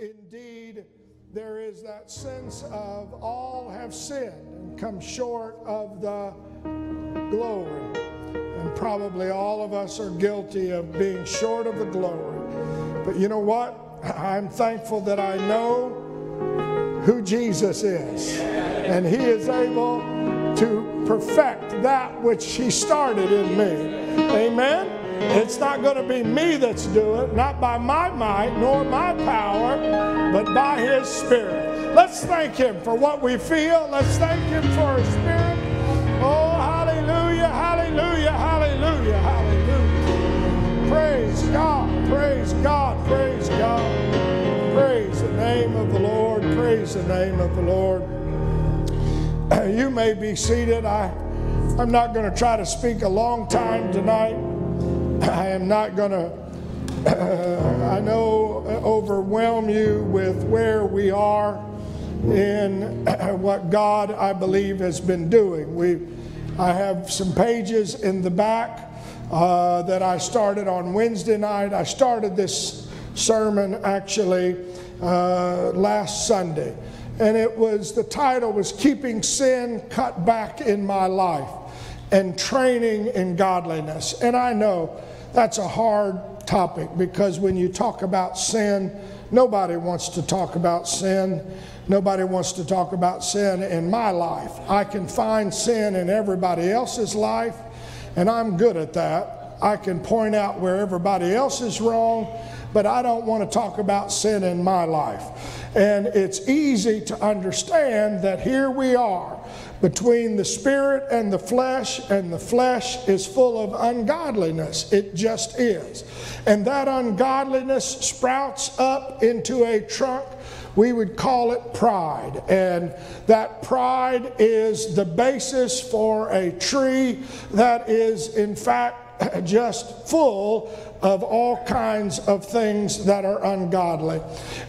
indeed there is that sense of all have sinned and come short of the glory. And probably all of us are guilty of being short of the glory. But you know what? I'm thankful that I know who Jesus is. And He is able to perfect that which He started in me. Amen? It's not going to be me that's doing it, not by my might nor my power, but by His Spirit. Let's thank Him for what we feel. Let's thank Him for His Spirit. Oh, hallelujah, hallelujah, hallelujah, hallelujah. Praise God, praise God, praise God. Praise the name of the Lord, praise the name of the Lord. You may be seated. I, I'm not going to try to speak a long time tonight. I am not going to, uh, I know, overwhelm you with where we are in what God, I believe, has been doing. We, I have some pages in the back uh, that I started on Wednesday night. I started this sermon actually uh, last Sunday, and it was the title was "Keeping Sin Cut Back in My Life." and training in godliness. And I know that's a hard topic because when you talk about sin, nobody wants to talk about sin. Nobody wants to talk about sin in my life. I can find sin in everybody else's life, and I'm good at that. I can point out where everybody else is wrong, but I don't want to talk about sin in my life. And it's easy to understand that here we are between the spirit and the flesh, and the flesh is full of ungodliness. It just is. And that ungodliness sprouts up into a trunk. We would call it pride. And that pride is the basis for a tree that is, in fact, just full of all kinds of things that are ungodly.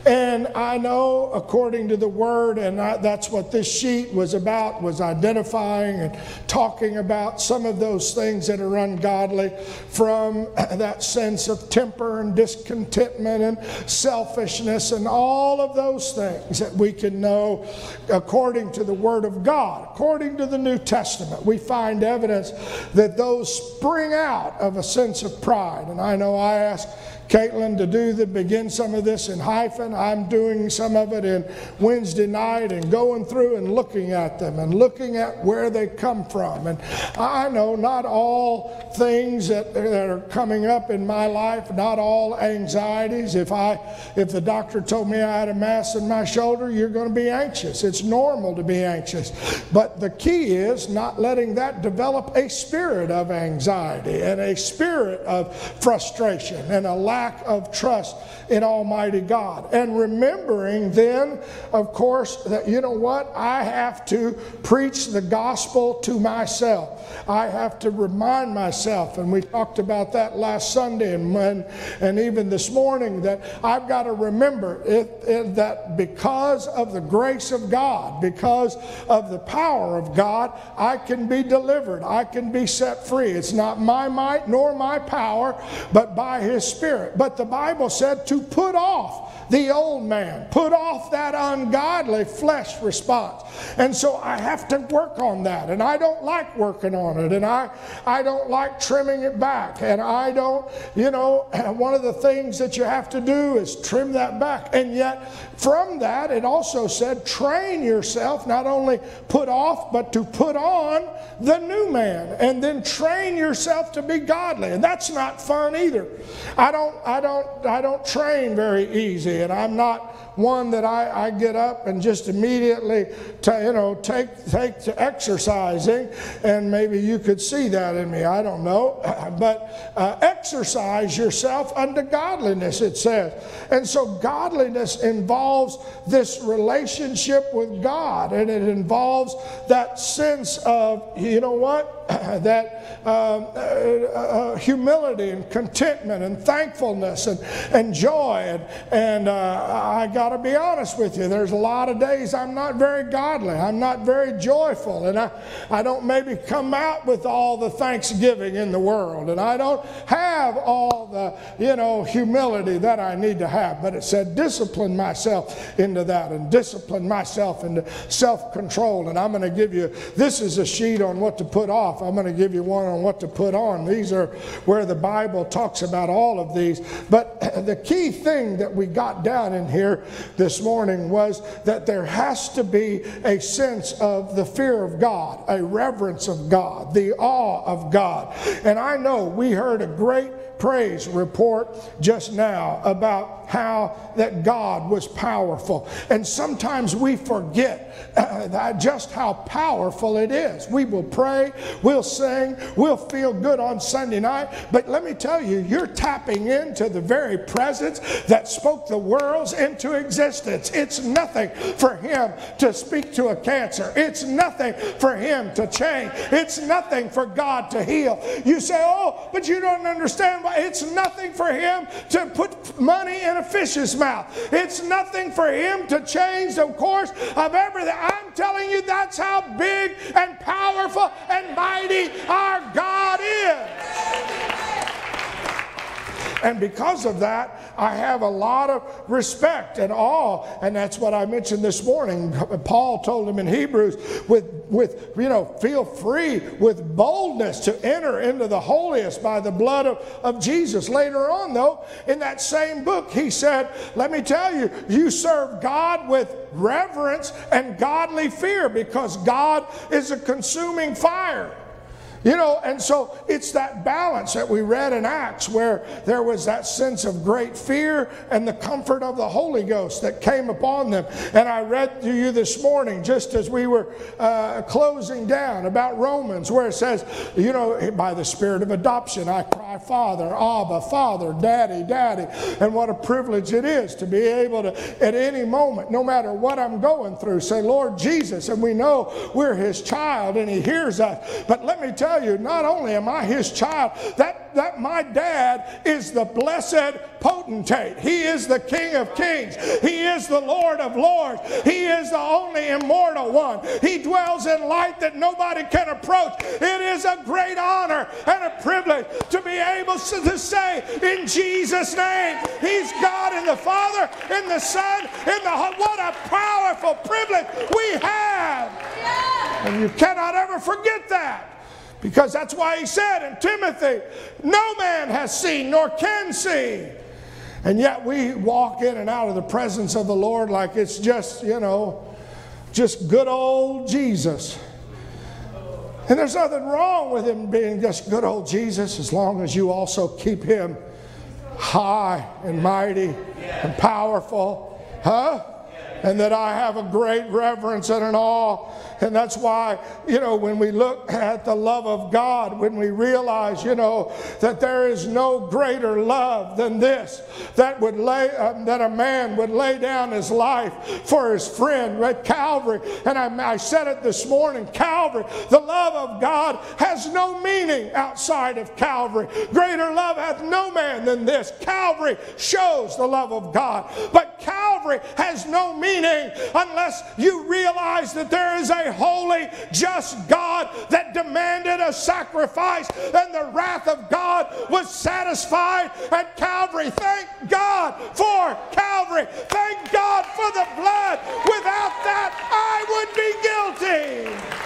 And I know, according to the word, and I, that's what this sheet was about, was identifying and talking about some of those things that are ungodly from that sense of temper and discontentment and selfishness and all of those things that we can know according to the word of God. According to the New Testament, we find evidence that those spring out of a sense of pride. And I know I asked Caitlin to do the begin some of this in hyphen. I'm doing some of it in Wednesday night and going through and looking at them and looking at where they come from. And I know not all things that, that are coming up in my life, not all anxieties. If I if the doctor told me I had a mass in my shoulder, you're going to be anxious. It's normal to be anxious. But the key is not letting that develop a spirit of anxiety and a spirit of frustration and a lack lack of trust in Almighty God. And remembering then, of course, that you know what? I have to preach the gospel to myself. I have to remind myself, and we talked about that last Sunday and, and, and even this morning, that I've got to remember it, it, that because of the grace of God, because of the power of God, I can be delivered. I can be set free. It's not my might nor my power, but by His Spirit. But the Bible said to put off the old man, put off that ungodly flesh response. And so I have to work on that. And I don't like working on it. And I, I don't like trimming it back. And I don't, you know, one of the things that you have to do is trim that back. And yet, from that, it also said train yourself, not only put off, but to put on the new man. And then train yourself to be godly. And that's not fun either. I don't, I don't, I don't train very easy and I'm not one that I, I get up and just immediately, you know, take take to exercising, and maybe you could see that in me. I don't know, but uh, exercise yourself unto godliness. It says, and so godliness involves this relationship with God, and it involves that sense of, you know what that um, uh, uh, humility and contentment and thankfulness and, and joy. And, and uh, I got to be honest with you, there's a lot of days I'm not very godly. I'm not very joyful. And I, I don't maybe come out with all the thanksgiving in the world. And I don't have all the, you know, humility that I need to have. But it said, discipline myself into that and discipline myself into self control. And I'm going to give you, this is a sheet on what to put off. I'm going to give you one on what to put on. These are where the Bible talks about all of these. But the key thing that we got down in here this morning was that there has to be a sense of the fear of God, a reverence of God, the awe of God. And I know we heard a great praise report just now about how that God was powerful. And sometimes we forget uh, just how powerful it is. We will pray, we'll sing, we'll feel good on Sunday night, but let me tell you, you're tapping into the very presence that spoke the worlds into existence. It's nothing for him to speak to a cancer. It's nothing for him to change. It's nothing for God to heal. You say, "Oh, but you don't understand why it's nothing for him to put money in a fish's mouth. It's nothing for him to change the course of everything. I'm telling you, that's how big and powerful and mighty our God is. And because of that, I have a lot of respect and awe. And that's what I mentioned this morning. Paul told him in Hebrews, with, with you know, feel free with boldness to enter into the holiest by the blood of, of Jesus. Later on, though, in that same book, he said, Let me tell you, you serve God with reverence and godly fear because God is a consuming fire. You know, and so it's that balance that we read in Acts where there was that sense of great fear and the comfort of the Holy Ghost that came upon them. And I read to you this morning, just as we were uh, closing down, about Romans, where it says, you know, by the Spirit of adoption, I cry, Father, Abba, Father, Daddy, Daddy. And what a privilege it is to be able to, at any moment, no matter what I'm going through, say, Lord Jesus. And we know we're His child and He hears us. But let me tell tell you, not only am I his child, that, that my dad is the blessed potentate. He is the King of kings. He is the Lord of lords. He is the only immortal one. He dwells in light that nobody can approach. It is a great honor and a privilege to be able to say in Jesus' name, He's God in the Father, in the Son, in the What a powerful privilege we have. And you cannot ever forget that. Because that's why he said in Timothy, no man has seen nor can see. And yet we walk in and out of the presence of the Lord like it's just, you know, just good old Jesus. And there's nothing wrong with him being just good old Jesus as long as you also keep him high and mighty and powerful. Huh? And that I have a great reverence and an awe and that's why, you know, when we look at the love of God, when we realize, you know, that there is no greater love than this, that would lay, uh, that a man would lay down his life for his friend at Calvary. And I, I said it this morning Calvary, the love of God has no meaning outside of Calvary. Greater love hath no man than this. Calvary shows the love of God. But Calvary has no meaning unless you realize that there is a holy, just God that demanded a sacrifice, and the wrath of God was satisfied at Calvary. Thank God for Calvary. Thank God for the blood. Without that, I would be guilty.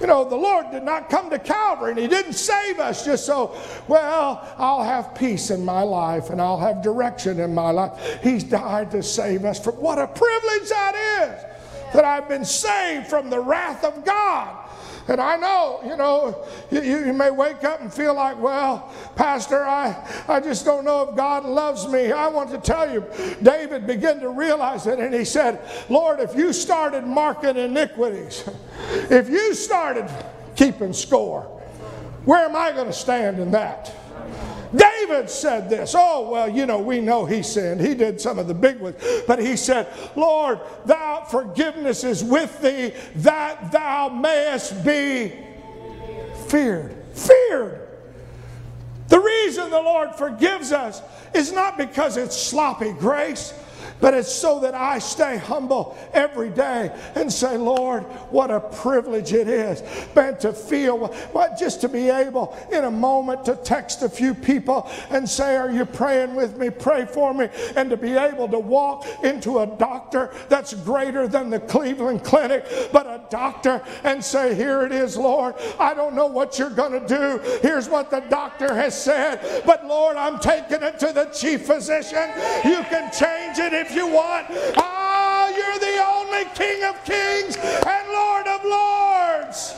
You know, the Lord did not come to Calvary and He didn't save us just so, well, I'll have peace in my life and I'll have direction in my life. He's died to save us from what a privilege that is that I've been saved from the wrath of God. And I know, you know, you, you, may wake up and feel like, well, Pastor, I, I just don't know if God loves me. I want to tell you, David began to realize it, and he said, Lord, if you started marking iniquities, if you started keeping score, where am I going to stand in that? David said this. Oh, well, you know, we know he sinned. He did some of the big ones. But he said, Lord, thou forgiveness is with thee that thou mayest be feared. Feared. The reason the Lord forgives us is not because it's sloppy grace but it's so that I stay humble every day and say, Lord, what a privilege it is, man, to feel what just to be able in a moment to text a few people and say, Are you praying with me? Pray for me. And to be able to walk into a doctor that's greater than the Cleveland Clinic, but a doctor and say, Here it is, Lord. I don't know what you're going to do. Here's what the doctor has said, but Lord, I'm taking it to the chief physician. You can change it if you want. Ah, you're the only King of kings and Lord of lords.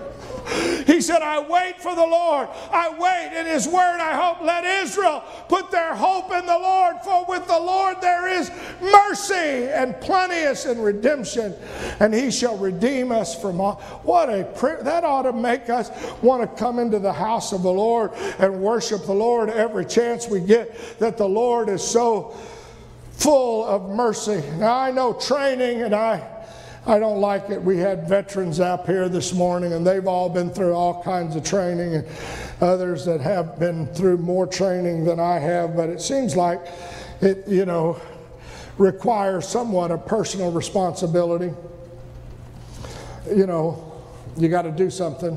He said, I wait for the Lord. I wait in His word. I hope. Let Israel put their hope in the Lord, for with the Lord there is mercy and plenteous in redemption, and He shall redeem us from all. What a prayer. That ought to make us want to come into the house of the Lord and worship the Lord every chance we get, that the Lord is so full of mercy. Now, I know training, and I, I don't like it. We had veterans up here this morning, and they've all been through all kinds of training, and others that have been through more training than I have, but it seems like it, you know, requires somewhat of personal responsibility. You know, you got to do something.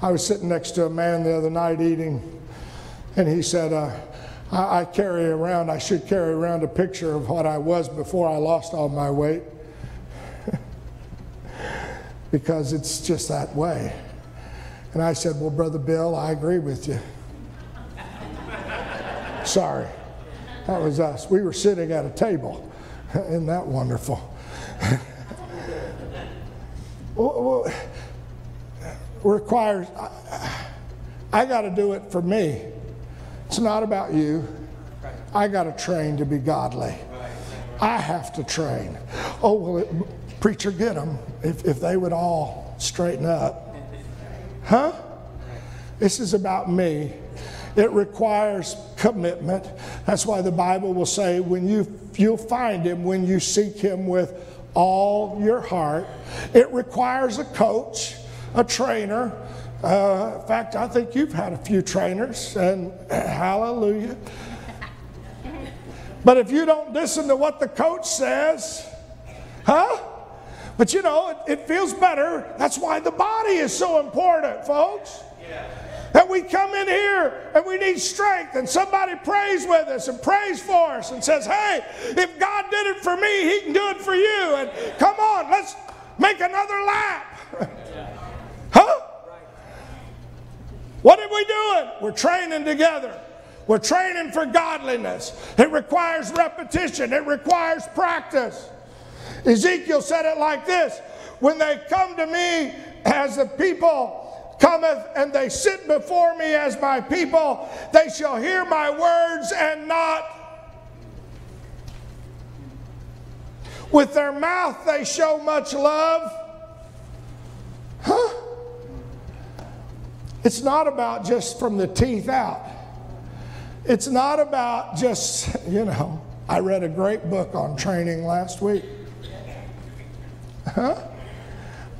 I was sitting next to a man the other night eating, and he said, uh, I, I carry around, I should carry around a picture of what I was before I lost all my weight. because it's just that way. And I said, Well, Brother Bill, I agree with you. Sorry. That was us. We were sitting at a table. Isn't that wonderful? well, requires, I, I got to do it for me. Not about you. I got to train to be godly. I have to train. Oh, well, it, preacher, get them if, if they would all straighten up. Huh? This is about me. It requires commitment. That's why the Bible will say, when you, you'll find him when you seek him with all your heart. It requires a coach, a trainer, uh, in fact, I think you've had a few trainers, and hallelujah. But if you don't listen to what the coach says, huh? But you know, it, it feels better. That's why the body is so important, folks. Yeah. That we come in here and we need strength, and somebody prays with us and prays for us and says, Hey, if God did it for me, He can do it for you. And come on, let's make another lap. huh? What are we doing? We're training together. We're training for godliness. It requires repetition, it requires practice. Ezekiel said it like this When they come to me as the people cometh and they sit before me as my people, they shall hear my words and not. With their mouth they show much love. It's not about just from the teeth out. It's not about just, you know, I read a great book on training last week. Huh?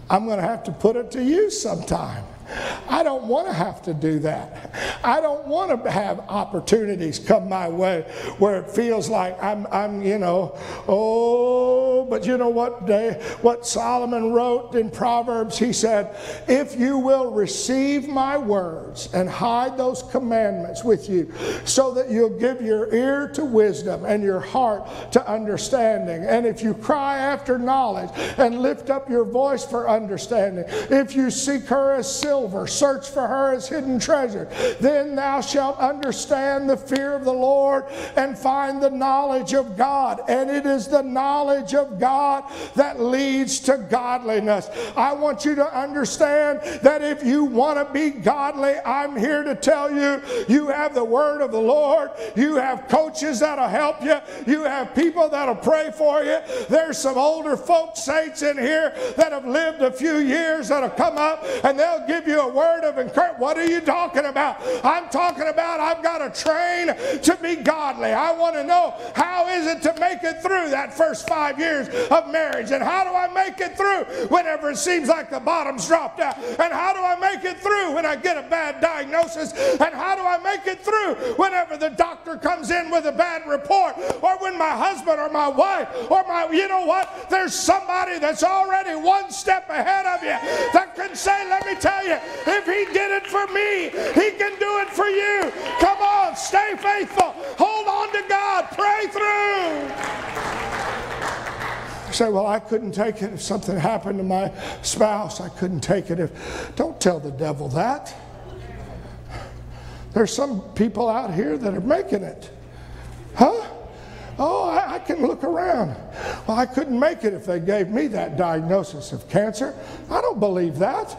I'm going to have to put it to use sometime. I don't want to have to do that. I don't want to have opportunities come my way where it feels like I'm, I'm you know, oh, but you know what day, what Solomon wrote in Proverbs? He said, If you will receive my words and hide those commandments with you, so that you'll give your ear to wisdom and your heart to understanding. And if you cry after knowledge and lift up your voice for understanding, if you seek her as silver, search for her as hidden treasure. Then thou shalt understand the fear of the Lord and find the knowledge of God. And it is the knowledge of God that leads to godliness. I want you to understand that if you want to be godly, I'm here to tell you, you have the word of the Lord. You have coaches that'll help you. You have people that'll pray for you. There's some older folk saints in here that have lived a few years that'll come up and they'll give you a word word of encouragement. What are you talking about? I'm talking about I've got to train to be godly. I want to know how is it to make it through that first five years of marriage, and how do I make it through whenever it seems like the bottom's dropped out, and how do I make it through when I get a bad diagnosis, and how do I make it through whenever the doctor comes in with a bad report, or when my husband or my wife or my, you know what? There's somebody that's already one step ahead of you that can say, let me tell you, if he did it for me, he can do it for you. Come on, stay faithful. Hold on to God. Pray through. You say, well, I couldn't take it if something happened to my spouse. I couldn't take it if. Don't tell the devil that. There's some people out here that are making it. Huh? Oh, I, I, can look around. Well, I couldn't make it if they gave me that diagnosis of cancer. I don't believe that.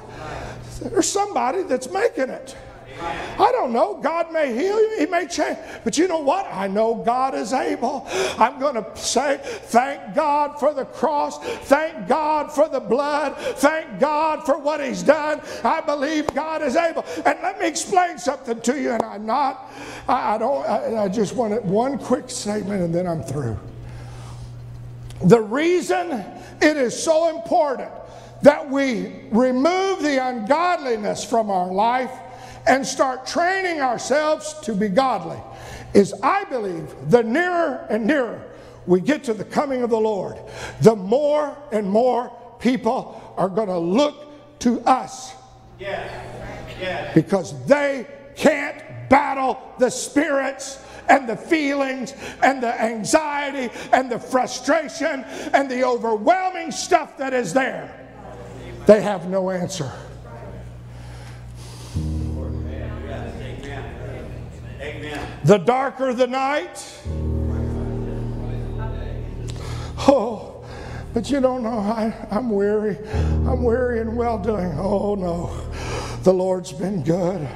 There's somebody that's making it. I don't know. God may heal you, He may change. But you know what? I know God is able. I'm going to say, thank God for the cross. Thank God for the blood. Thank God for what He's done. I believe God is able. And let me explain something to you, and I'm not, I, I don't, I, I just want one quick statement and then I'm through. The reason it is so important that we remove the ungodliness from our life and start training ourselves to be godly is, I believe, the nearer and nearer we get to the coming of the Lord, the more and more people are going to look to us. Yes. Yes. Because they can't battle the spirits and the feelings and the anxiety and the frustration and the overwhelming stuff that is there. They have no answer. The darker the night. Oh, but you don't know, I, I'm weary. I'm weary and well doing. Oh, no. The Lord's been good.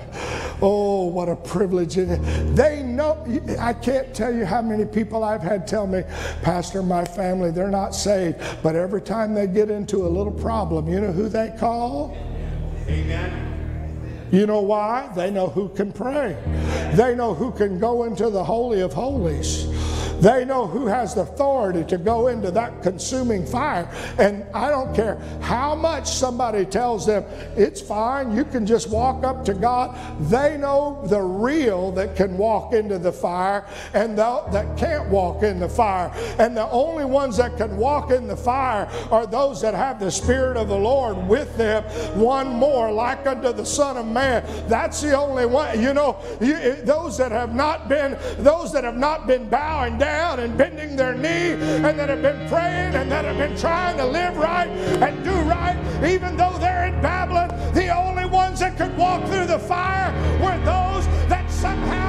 Oh, what a privilege it is. They know, I can't tell you how many people I've had tell me, Pastor, my family, they're not saved. But every time they get into a little problem, you know who they call? Amen. You know why? They know who can pray. They know who can go into the Holy of Holies. They know who has the authority to go into that consuming fire. And I don't care how much somebody tells them, it's fine, you can just walk up to God. They know the real that can walk into the fire and that can't walk in the fire. And the only ones that can walk in the fire are those that have the Spirit of the Lord with them. One more, like unto the Son of Man. That's the only one. You know, you, those that have not been, those that have not been bowing down and bending their knee and that have been praying and that have been trying to live right and do right, even though they're in Babylon, the only ones that could walk through the fire were those that somehow